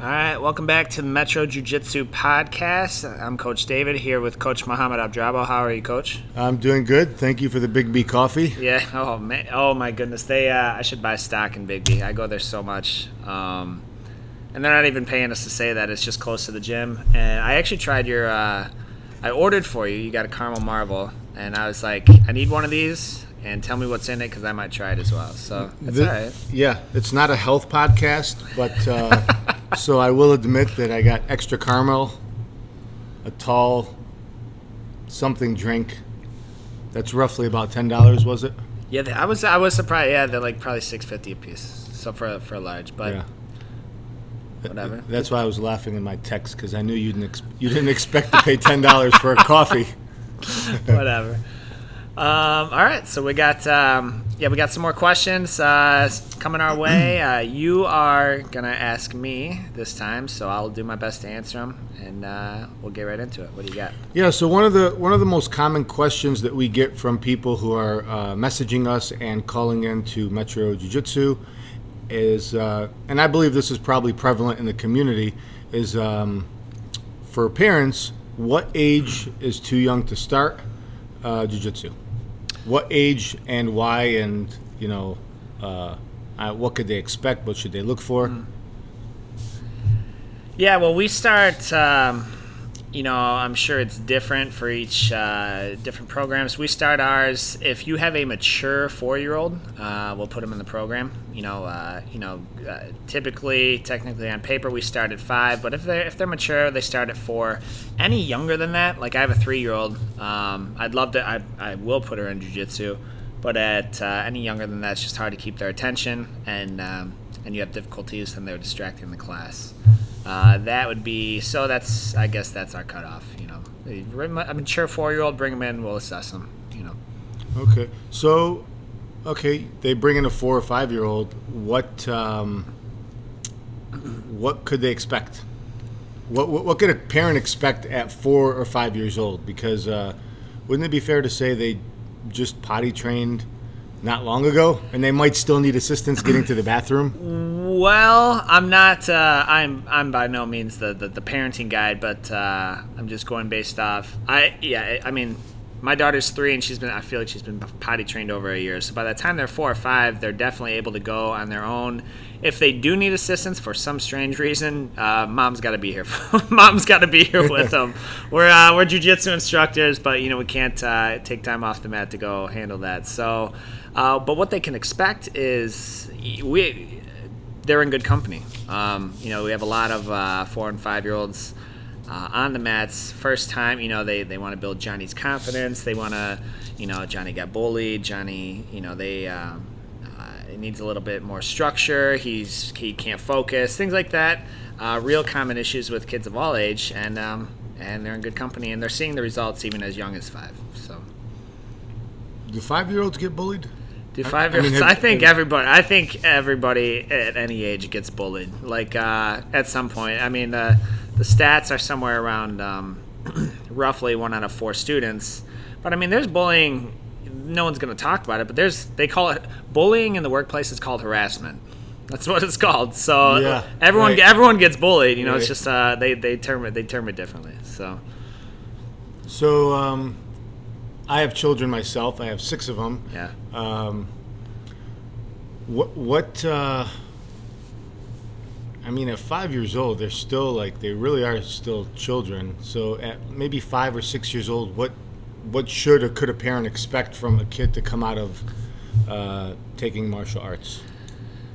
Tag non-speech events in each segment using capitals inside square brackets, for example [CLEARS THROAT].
All right, welcome back to the Metro Jiu Jitsu podcast. I'm Coach David here with Coach Muhammad Abdrabo. How are you, Coach? I'm doing good. Thank you for the Biggby coffee. Yeah. [LAUGHS] Oh man. Oh my goodness. They. Uh, I should buy stock in Biggby. I go there so much. Um, and they're not even paying us to say that. It's just close to the gym. And I actually tried your. Uh, I ordered for you. You got a caramel marvel, and I was like, I need one of these. And tell me what's in it because I might try it as well. So it's The- all right. Yeah, it's not a health podcast, but uh, [LAUGHS] so I will admit that I got extra caramel, a tall something drink. That's roughly about ten dollars, was it? Yeah, they, I was. I was surprised. Yeah, they're like probably six fifty a piece. So for for a large, but yeah. whatever. That's why I was laughing in my text because I knew you didn't ex- you didn't expect to pay ten dollars for a coffee. [LAUGHS] whatever. Um, all right, so we got um, yeah, we got some more questions uh, coming our way. [CLEARS THROAT] Uh, you are gonna ask me this time, so I'll do my best to answer them, and uh, we'll get right into it. What do you got? Yeah, so one of the one of the most common questions that we get from people who are uh, messaging us and calling in to Metro Jiu Jitsu is, uh, and I believe this is probably prevalent in the community, is um, for parents, what age is too young to start uh, Jiu Jitsu? What age and why, and you know, uh, uh, what could they expect? What should they look for? Yeah, well, we start. Um, you know, I'm sure it's different for each uh, different programs. We start ours. If you have a mature four-year-old, uh, we'll put them in the program. You know, uh, you know, uh, typically, technically on paper, we start at five. But if they are if they're mature, they start at four. Any younger than that, like I have a three-year-old. Um, I'd love to. I, I will put her in jujitsu, but at uh, any younger than that, it's just hard to keep their attention, and um, and you have difficulties, and they're distracting the class. Uh, that would be so. That's I guess that's our cutoff. You know, a mature four-year-old, bring them in. We'll assess them. You know. Okay, so okay, they bring in a four or five year old. What um, what could they expect? What, what what could a parent expect at four or five years old? Because uh, wouldn't it be fair to say they just potty trained not long ago, and they might still need assistance getting to the bathroom? Well, I'm not. Uh, I'm. I'm by no means the, the, the parenting guide, but uh, I'm just going based off. I yeah. I mean, my daughter's three, and she's been. I feel like she's been potty trained over a year. So by the time they're four or five, they're definitely able to go on their own. If they do need assistance for some strange reason, uh, mom's got to be here. [LAUGHS] mom's got to be here with [LAUGHS] them. We're uh, we're jujitsu instructors, but you know we can't uh, take time off the mat to go handle that. So, uh, but what they can expect is we they're in good company. Um, you know, we have a lot of uh, four and five year olds uh, on the mats. First time, you know, they, they want to build Johnny's confidence. They want to, you know, Johnny got bullied. Johnny, you know, they um, uh, it needs a little bit more structure. He's he can't focus. Things like that. Uh, real common issues with kids of all age, and um, and they're in good company, and they're seeing the results even as young as five. So. Do five year olds get bullied? Do I- five I mean, I think everybody. I think everybody at any age gets bullied. Like uh, at some point. I mean, uh, the stats are somewhere around um, [CLEARS THROAT] roughly one out of four students. But I mean, there's bullying. No one's going to talk about it, but there's they call it bullying in the workplace is called harassment. That's [LAUGHS] what it's called. So Yeah, everyone right. everyone gets bullied. You know, it's just uh, they they term it they term it differently. So So um, I have children myself. I have six of them. yeah. Um, what what? Uh, I mean, at five years old, they're still like they really are still children. So at maybe five or six years old, what what should or could a parent expect from a kid to come out of uh, taking martial arts?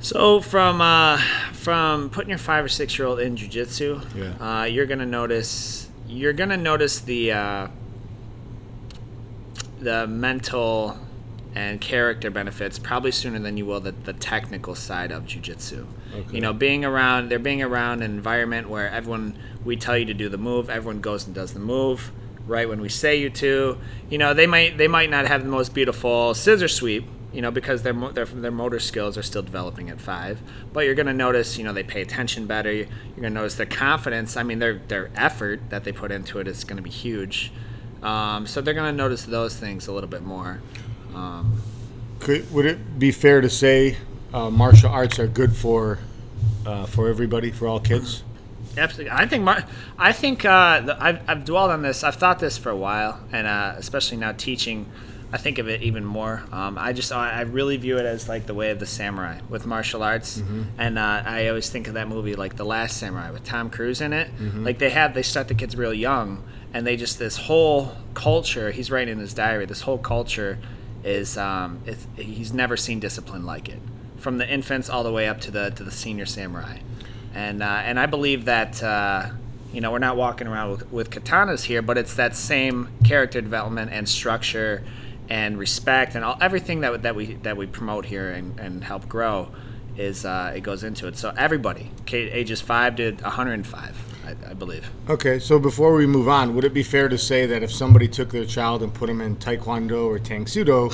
So from uh, from putting your five or six year old in jujitsu, Yeah. uh, you're gonna notice you're gonna notice the uh, the mental and character benefits probably sooner than you will the, the technical side of jujitsu. Okay. You know, being around they're being around an environment where everyone we tell you to do the move, everyone goes and does the move right when we say you to. You know, they might they might not have the most beautiful scissor sweep, you know, because their their their motor skills are still developing at five. But you're gonna notice, you know, they pay attention better. You're gonna notice their confidence. I mean, their their effort that they put into it is gonna be huge. Um, so they're gonna notice those things a little bit more. Um, Could, would it be fair to say uh, martial arts are good for uh, for everybody, for all kids? Absolutely. I think Mar- I think uh, the, I've, I've dwelled on this. I've thought this for a while, and uh, especially now teaching, I think of it even more. Um, I just I really view it as like the way of the samurai with martial arts, Mm-hmm. and uh, I always think of that movie like The Last Samurai with Tom Cruise in it. Mm-hmm. Like they have they start the kids real young, and they just this whole culture. He's writing in his diary. This whole culture is um, it's, he's never seen discipline like it, from the infants all the way up to the to the senior samurai, and uh, and I believe that. Uh, you know, we're not walking around with, with katanas here, but it's that same character development and structure and respect and all everything that that we that we promote here and, and help grow is uh, it goes into it. So everybody, ages five to 105, I, I believe. Okay, so before we move on, would it be fair to say that if somebody took their child and put them in Taekwondo or Tang Soo Do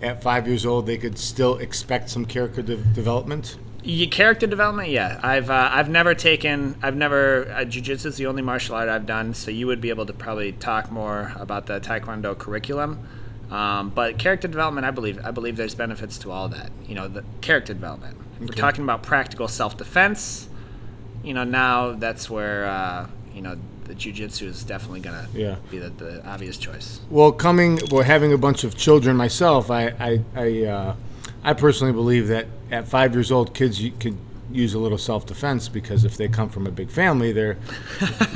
at five years old, they could still expect some character de- development? Your character development, yeah. I've uh, I've never taken I've never uh, jujitsu is the only martial art I've done, so you would be able to probably talk more about the taekwondo curriculum. Um, but character development, I believe I believe there's benefits to all that. You know, the character development. We're talking about practical self defense. You know, now that's where uh, you know the jujitsu is definitely gonna Yeah. be the, the obvious choice. Well, coming, well, having a bunch of children myself, I, I, I, uh, I personally believe that at five years old, kids you could use a little self-defense because if they come from a big family, they're,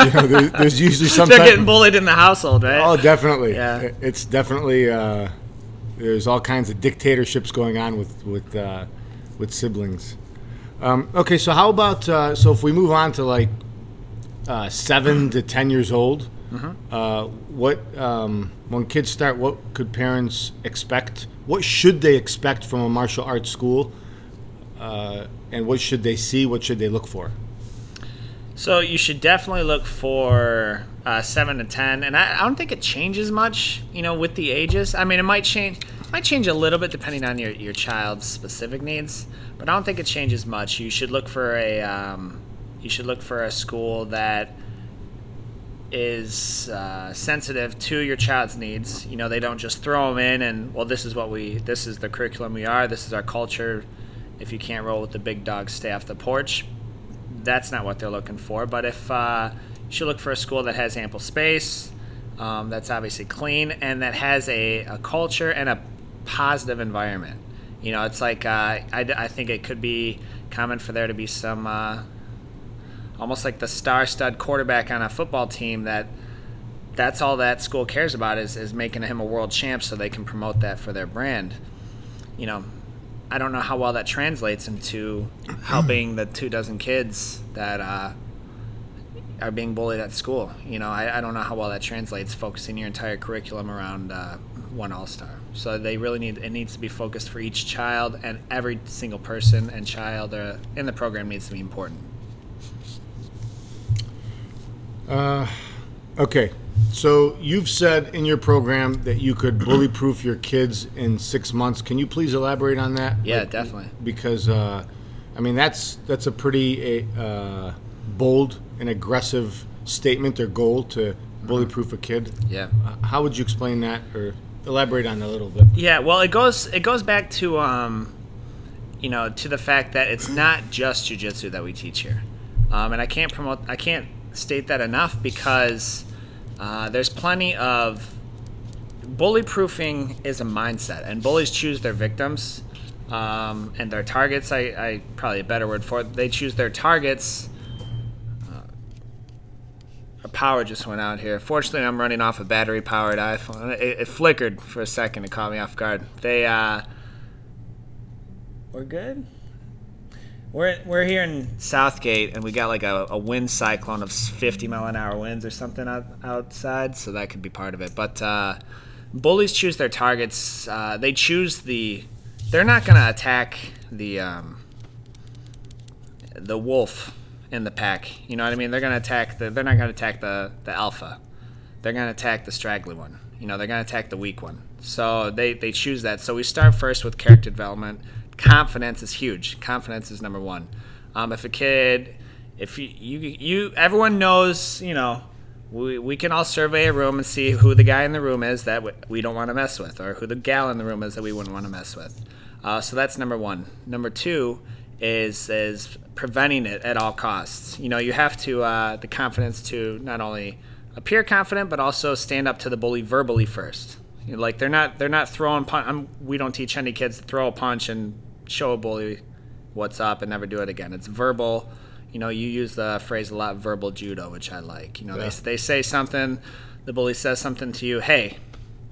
you know, there, there's usually some They're getting bullied in the household, right? Oh, definitely. Yeah. It's definitely uh, there's all kinds of dictatorships going on with with uh, with siblings. Um, okay, so how about uh, so if we move on to like uh, seven to ten years old, uh, what um, when kids start, what could parents expect? What should they expect from a martial arts school? And what should they see? What should they look for? So you should definitely look for uh, seven to ten, and I, I don't think it changes much, you know, with the ages. I mean, it might change, might change a little bit depending on your, your child's specific needs, but I don't think it changes much. You should look for a, um, you should look for a school that is uh, sensitive to your child's needs. You know, they don't just throw them in and well, this is what we, this is the curriculum we are, this is our culture. If you can't roll with the big dogs, stay off the porch that's not what they're looking for. But if uh, you should look for a school that has ample space, um, that's obviously clean, and that has a, a culture and a positive environment. You know, it's like uh, I, I think it could be common for there to be some uh, almost like the star stud quarterback on a football team that that's all that school cares about is, is making him a world champ so they can promote that for their brand. You know, I don't know how well that translates into helping the two dozen kids that uh, are being bullied at school. You know, I, I don't know how well that translates, focusing your entire curriculum around uh, one all star. So they really need it needs to be focused for each child, and every single person and child uh, in the program needs to be important. Uh, okay. So you've said in your program that you could bully proof your kids in six months. Can you please elaborate on that? Yeah, Like, definitely. Because uh, I mean that's that's a pretty uh, bold and aggressive statement or goal to bully proof a kid. Yeah. Uh, how would you explain that or elaborate on that a little bit? Yeah, well, it goes it goes back to um, you know, to the fact that it's not just jujitsu that we teach here, um, and I can't promote I can't state that enough because uh, there's plenty of bully proofing is a mindset, and bullies choose their victims um, and their targets. I, I probably a better word for it. They choose their targets. Uh, power just went out here. Fortunately, I'm running off a battery powered iPhone. It, it flickered for a second. It caught me off guard. They, uh, we're good. We're, we're here in Southgate, and we got like a, a wind cyclone of 50 mile an hour winds or something out, outside, so that could be part of it. But uh, bullies choose their targets. Uh, they choose the. They're not going to attack the um, the wolf in the pack. You know what I mean? They're going to attack the. They're not going to attack the the alpha. They're going to attack the straggly one. You know, they're going to attack the weak one. So they they choose that. So we start first with character development. Confidence is huge. Confidence is number one. Um, if a kid, if you you, you everyone knows, you know. We, we can all survey a room and see who the guy in the room is that we don't want to mess with, or who the gal in the room is that we wouldn't want to mess with. Uh, so that's number one. Number two is is preventing it at all costs. You know, you have to uh, the confidence to not only appear confident but also stand up to the bully verbally first. You know, like they're not they're not throwing punch. I'm, we don't teach any kids to throw a punch and show a bully what's up and never do it again. It's verbal. You know, you use the phrase a lot, verbal judo, which I like. You know, Yeah. they they say something, the bully says something to you. Hey,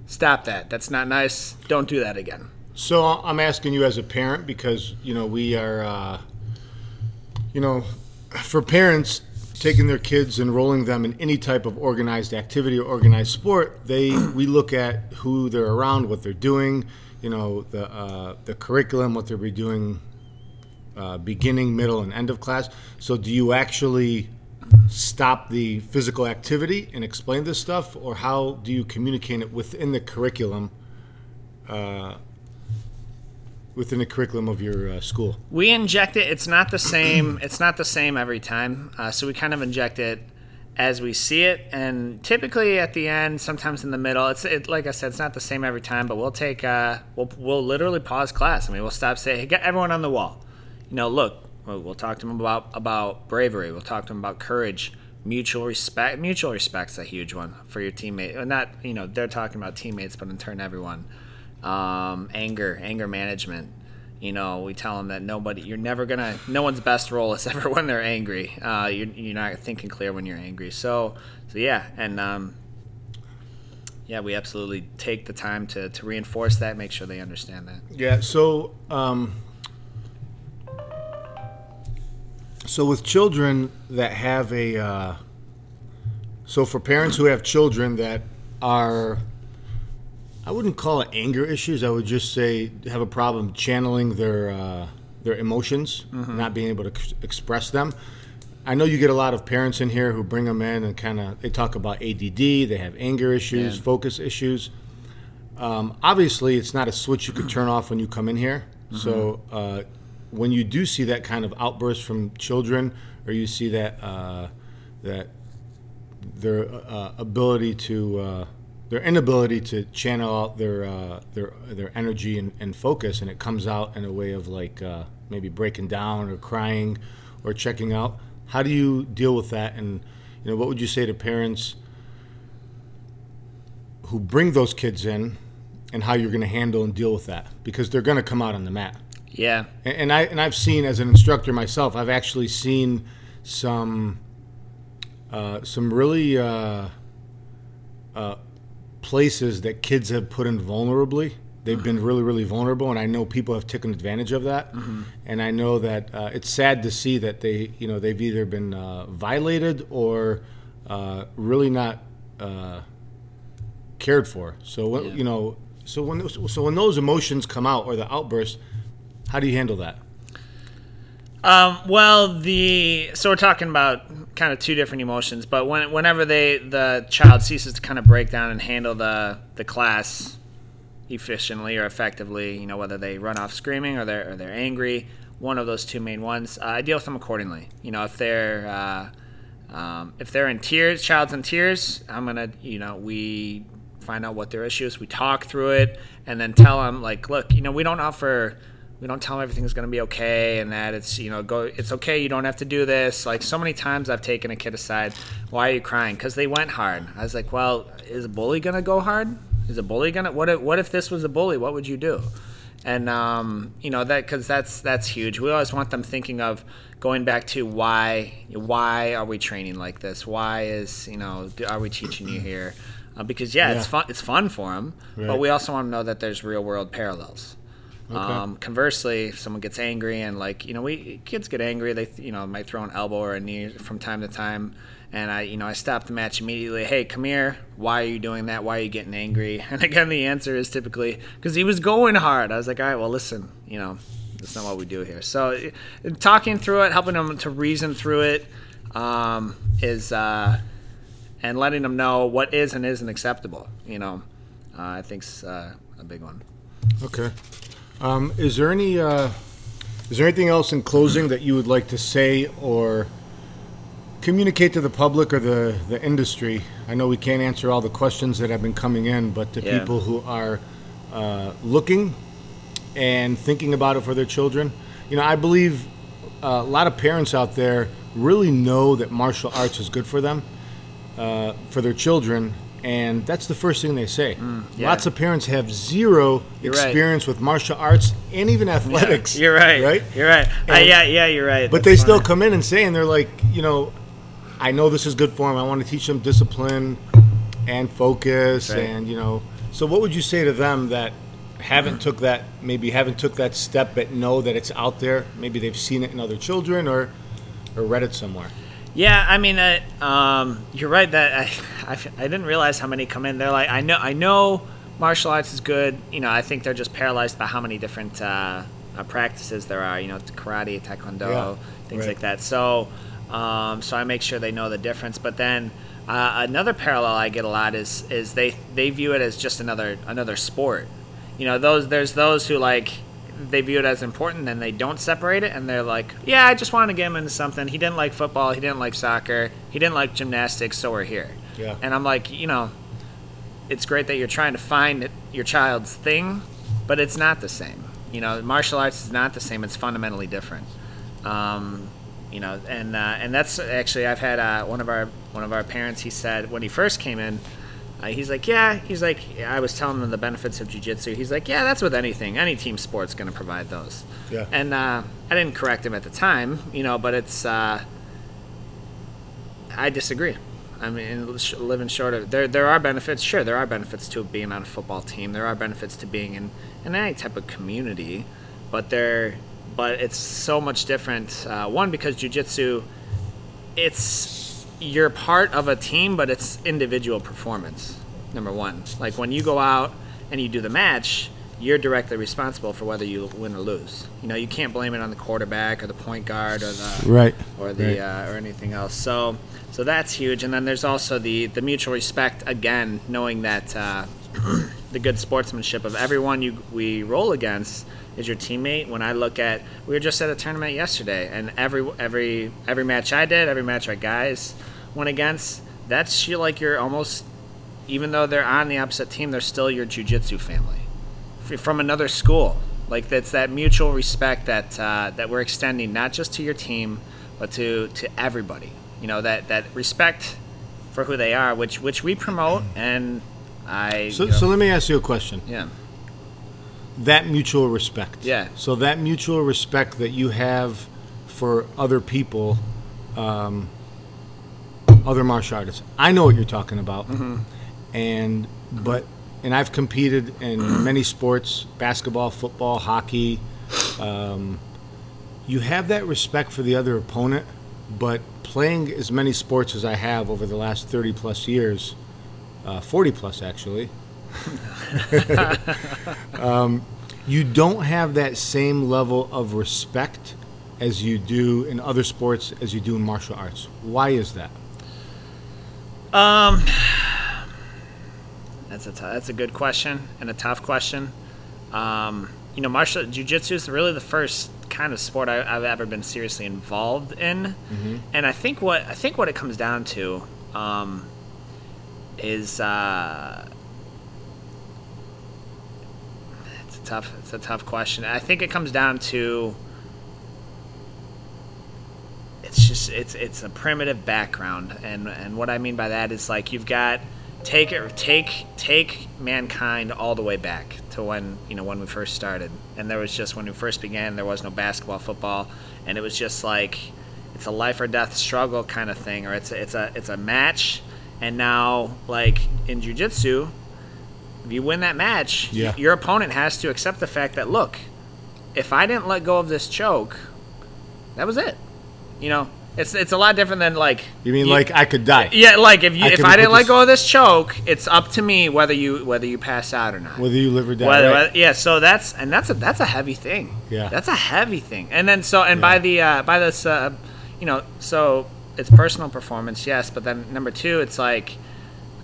stop that. That's not nice. Don't do that again. So I'm asking you as a parent because you know we are, uh, you know, for parents taking their kids, and enrolling them in any type of organized activity or organized sport, they we look at who they're around, what they're doing, you know, the uh, the curriculum, what they'll be doing, uh, beginning, middle, and end of class. So do you actually stop the physical activity and explain this stuff, or how do you communicate it within the curriculum? within the curriculum of your uh, school. We inject it. It's not the same. It's not the same every time. Uh, so we kind of inject it as we see it, and typically at the end, sometimes in the middle. It's it, like I said, it's not the same every time. But we'll take. Uh, we'll we'll literally pause class. I mean, we'll stop. Say, hey, get everyone on the wall. You know, look. We'll, we'll talk to them about about bravery. We'll talk to them about courage. Mutual respect. Mutual respect's a huge one for your teammate. And not you know they're talking about teammates, but in turn everyone. Um, anger, anger management you know we tell them that nobody you're never gonna no one's best role is [LAUGHS] ever when they're angry uh, you're, you're not thinking clear when you're angry so so yeah and um, yeah we absolutely take the time to, to reinforce that make sure they understand that Yeah. So, um, so with children that have a, uh, so for parents who have children that are, I wouldn't call it anger issues. I would just say have a problem channeling their uh, their emotions, not being able to ex- express them. I know you get a lot of parents in here who bring them in and kind of they talk about ADD. They have anger issues, Yeah. focus issues. Um, obviously, it's not a switch you could turn off when you come in here. So uh, when you do see that kind of outburst from children, or you see that uh, that their uh, ability to uh, their inability to channel out their uh, their their energy and, and focus, and it comes out in a way of like uh, maybe breaking down or crying or checking out. How do you deal with that? And you know, what would you say to parents who bring those kids in, and how you're going to handle and deal with that? Because they're going to come out on the mat. yeah And, and I and I've seen as an instructor myself, I've actually seen some uh, some really uh, uh, places that kids have put in vulnerably. They've been really, really vulnerable, and I know people have taken advantage of that. And I know that uh, it's sad to see that they, you know, they've either been uh, violated or uh, really not uh, cared for. So when, Yeah. you know, so when those, so when those emotions come out or the outbursts, how do you handle that? Um, well, the so we're talking about kind of two different emotions, but when whenever they the child ceases to kind of break down and handle the the class efficiently or effectively, you know, whether they run off screaming or they're or they're angry, one of those two main ones, uh, I deal with them accordingly. You know, if they're uh, um, if they're in tears, child's in tears, I'm gonna, you know, we find out what their issue is, we talk through it, and then tell them like, look, you know, we don't offer we don't tell them everything's going to be okay and that it's you know go it's okay you don't have to do this. Like so many times i've taken a kid aside why are you crying? Because they went hard. I was like well is a bully going to go hard? Is a bully going to what if, what if this was a bully? What would you do? And um, you know that because that's that's huge. We always want them thinking of going back to why why are we training like this? Why is you know are we teaching you here? Uh, because yeah, it's fun it's fun for them Right. but we also want to know that there's real world parallels um, conversely, if someone gets angry and like you know, we kids get angry, they you know might throw an elbow or a knee from time to time, and I you know I stop the match immediately. Hey, come here. Why are you doing that? Why are you getting angry? [LAUGHS] And again, the answer is typically because he was going hard. I was like, all right, well, listen, you know, that's not what we do here. So, eh, talking through it, helping them to reason through it, um, is uh, and letting them know what is and isn't acceptable. You know, uh, I think's uh, a big one. Okay. Um, is there any uh, is there anything else in closing that you would like to say or communicate to the public or the, the industry? I know we can't answer all the questions that have been coming in, but to Yeah. people who are uh, looking and thinking about it for their children, you know, I believe a lot of parents out there really know that martial arts is good for them, uh, for their children, and that's the first thing they say. Mm, yeah. Lots of parents have 0 You're right. experience with martial arts and even [LAUGHS] athletics. You're right. Right? You're right. Uh, yeah, yeah, you're right. But That's they still come in and say, and they're like, you know, I know this is good for them. I want to teach them discipline and focus, right. and you know. So, what would you say to them that haven't took that, maybe haven't took that step, but know that it's out there? Maybe they've seen it in other children or or read it somewhere. Yeah, I mean, uh, um, you're right that I, [LAUGHS] I, I didn't realize how many come in. They're like, I know, I know, martial arts is good. You know, I think they're just paralyzed by how many different uh, uh, practices there are. You know, karate, taekwondo, Yeah, things right. like that. So, um, so I make sure they know the difference. But then uh, another parallel I get a lot is is they they view it as just another another sport. You know, those there's those who like they view it as important and they don't separate it and they're like, yeah, I just want to get him into something. He didn't like football, he didn't like soccer, he didn't like gymnastics, so we're here. Yeah. And I'm like, you know, it's great that you're trying to find your child's thing, but it's not the same. You know, martial arts is not the same. It's fundamentally different. Um, you know, and uh, and that's actually I've had uh, one of our one of our parents. He said when he first came in, uh, he's like, yeah, he's like, I was telling him the benefits of jujitsu. He's like, yeah, that's with anything. Any team sport's going to provide those. Yeah. And uh, I didn't correct him at the time, you know, but it's. Uh, I disagree. I mean, living short of there, there are benefits. Sure, there are benefits to being on a football team. There are benefits to being in, in any type of community, but there, but it's so much different. Uh, one because jujitsu, it's you're part of a team, but it's individual performance. Number one, like when you go out and you do the match, you're directly responsible for whether you win or lose. You know, you can't blame it on the quarterback or the point guard or the Right. or the uh, or anything else. So so that's huge. And then there's also the the mutual respect again, knowing that uh, [CLEARS THROAT] the good sportsmanship of everyone you we roll against is your teammate. When I look at, we were just at a tournament yesterday, and every every every match I did, every match our guys went against, that's you like you're almost, even though they're on the opposite team, they're still your jujitsu family from another school. Like that's that mutual respect that uh, that we're extending not just to your team, but to to everybody. You know that that respect for who they are, which which we promote, and I. So, you know, so let me ask you a question. yeah. That mutual respect. Yeah. So that mutual respect that you have for other people, um, other martial artists. I know what you're talking about, Mm-hmm. and but and I've competed in [CLEARS THROAT] many sports: basketball, football, hockey. Um, you have that respect for the other opponent, but playing as many sports as I have over the last 30 plus years, uh, 40 plus actually, [LAUGHS] [LAUGHS] um, you don't have that same level of respect as you do in other sports as you do in martial arts. Why is that? Um, that's a t- that's a good question and a tough question. Um, you know, martial jujitsu is really the first kind of sport I, I've ever been seriously involved in, and I think what I think what it comes down to um, is uh, it's a tough it's a tough question. I think it comes down to it's just it's it's a primitive background. And and what I mean by that is like you've got take it take take mankind all the way back to when you know when we first started. And there was just when we first began there was no basketball football. And it was just like it's a life or death struggle kind of thing or it's a, it's a it's a match. And now like in jiu-jitsu if you win that match Yeah. your opponent has to accept the fact that look if I didn't let go of this choke that was it you know, it's it's a lot different than like. You mean like I could die? Yeah, like if you I if I didn't let go of this choke, it's up to me whether you whether you pass out or not. Whether you live or die. Whether- right? yeah, so that's and that's a that's a heavy thing. Yeah. that's a heavy thing. And then so and by the uh, by this uh, you know so it's personal performance, yes, but then number two, it's like,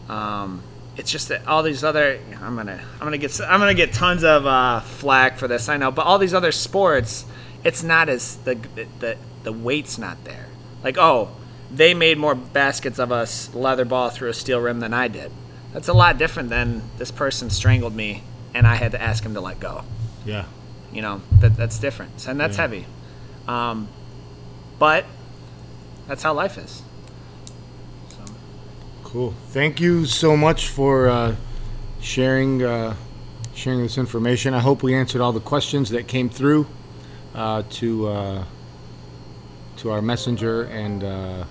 um, it's just that all these other I'm gonna I'm gonna get I'm gonna get tons of uh, flack for this I know, but all these other sports, it's not as the the the weight's not there. Like oh, they made more baskets of us leather ball through a steel rim than I did. That's a lot different than this person strangled me and I had to ask him to let go. yeah. You know that that's different, and that's Yeah. heavy. Um, but that's how life is. Cool. Thank you so much for uh, sharing uh, sharing this information. I hope we answered all the questions that came through uh, to uh, to our messenger and uh,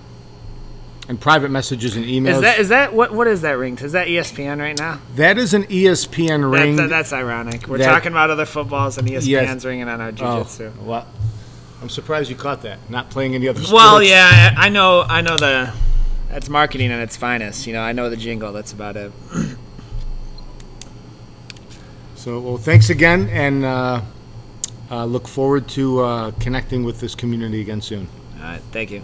and private messages and emails. Is that is that what what is that ring? Is that ESPN right now? that is an ESPN ring. that- that's ironic. We're that- talking about other footballs and ESPN's Yes. ringing on our oh, well, I'm surprised you caught that. Not playing any other sports. Well, yeah, I I know I know the that's marketing at its finest. You know, I know the jingle. That's about it. So, well, thanks again, and uh, uh, look forward to uh, connecting with this community again soon. All right, thank you.